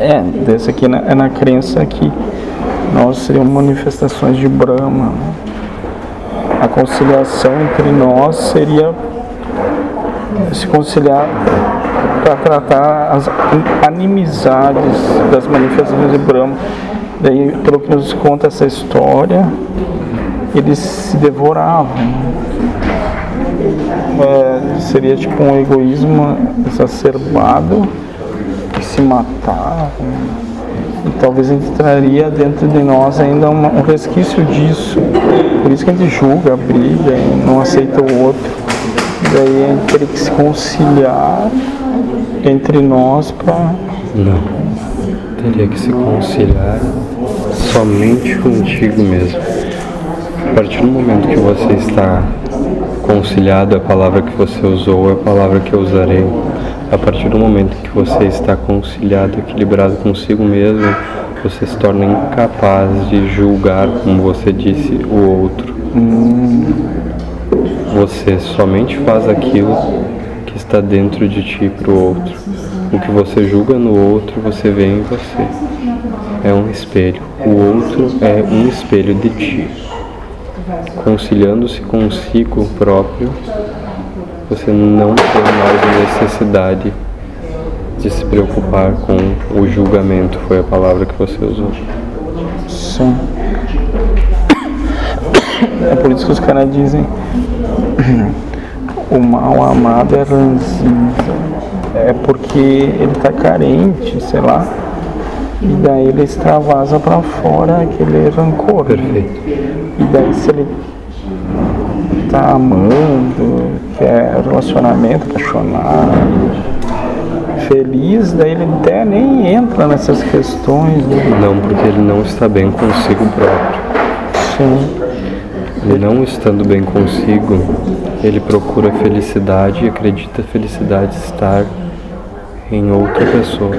É, desse aqui na, é na crença que nós seríamos manifestações de Brahma. A conciliação entre nós seria se conciliar para tratar as animizades das manifestações de Brahma. Daí, pelo que nos conta essa história, eles se devoravam. É, seria tipo um egoísmo exacerbado se matavam. E talvez entraria dentro de nós ainda um resquício disso. Por isso que a gente julga, briga não aceita o outro. Daí a gente teria que se conciliar entre nós para. Não. Teria que se conciliar somente contigo mesmo. A partir do momento que você está conciliado, a palavra que você usou é a palavra que eu usarei. A partir do momento que você está conciliado, equilibrado consigo mesmo, você se torna incapaz de julgar, como você disse, o outro. Você somente faz aquilo que está dentro de ti para o outro. O que você julga no outro, você vê em você. É um espelho. O outro é um espelho de ti. Conciliando-se consigo próprio, você não tem mais necessidade de se preocupar com o julgamento, foi a palavra que você usou. Sim. É por isso que os caras dizem o mal amado é ranzinza. É porque ele está carente, sei lá. E daí ele extravasa para fora aquele rancor. Perfeito. E daí se ele tá amando, quer relacionamento apaixonado, feliz, daí ele até nem entra nessas questões. Né? Não, porque ele não está bem consigo próprio. Sim. E não estando bem consigo, ele procura felicidade e acredita a felicidade estar em outra pessoa.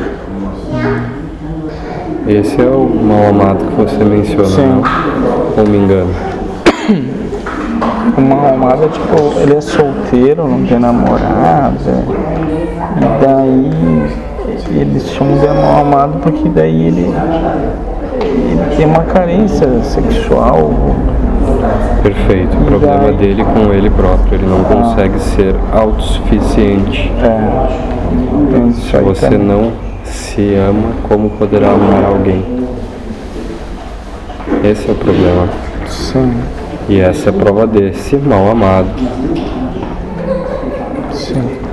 Esse é o mal amado que você menciona, Sim. não? Ou me engano? O mal amado é tipo, ele é solteiro, não tem namorada. E daí eles chamam de mal amado porque daí ele, ele tem uma carência sexual. Perfeito. O problema daí? dele com ele próprio. Ele não consegue ser autossuficiente. É, isso Se você também. não se ama, como poderá amar alguém? Esse é o problema. Sim. E essa é a prova desse mal amado. Sim.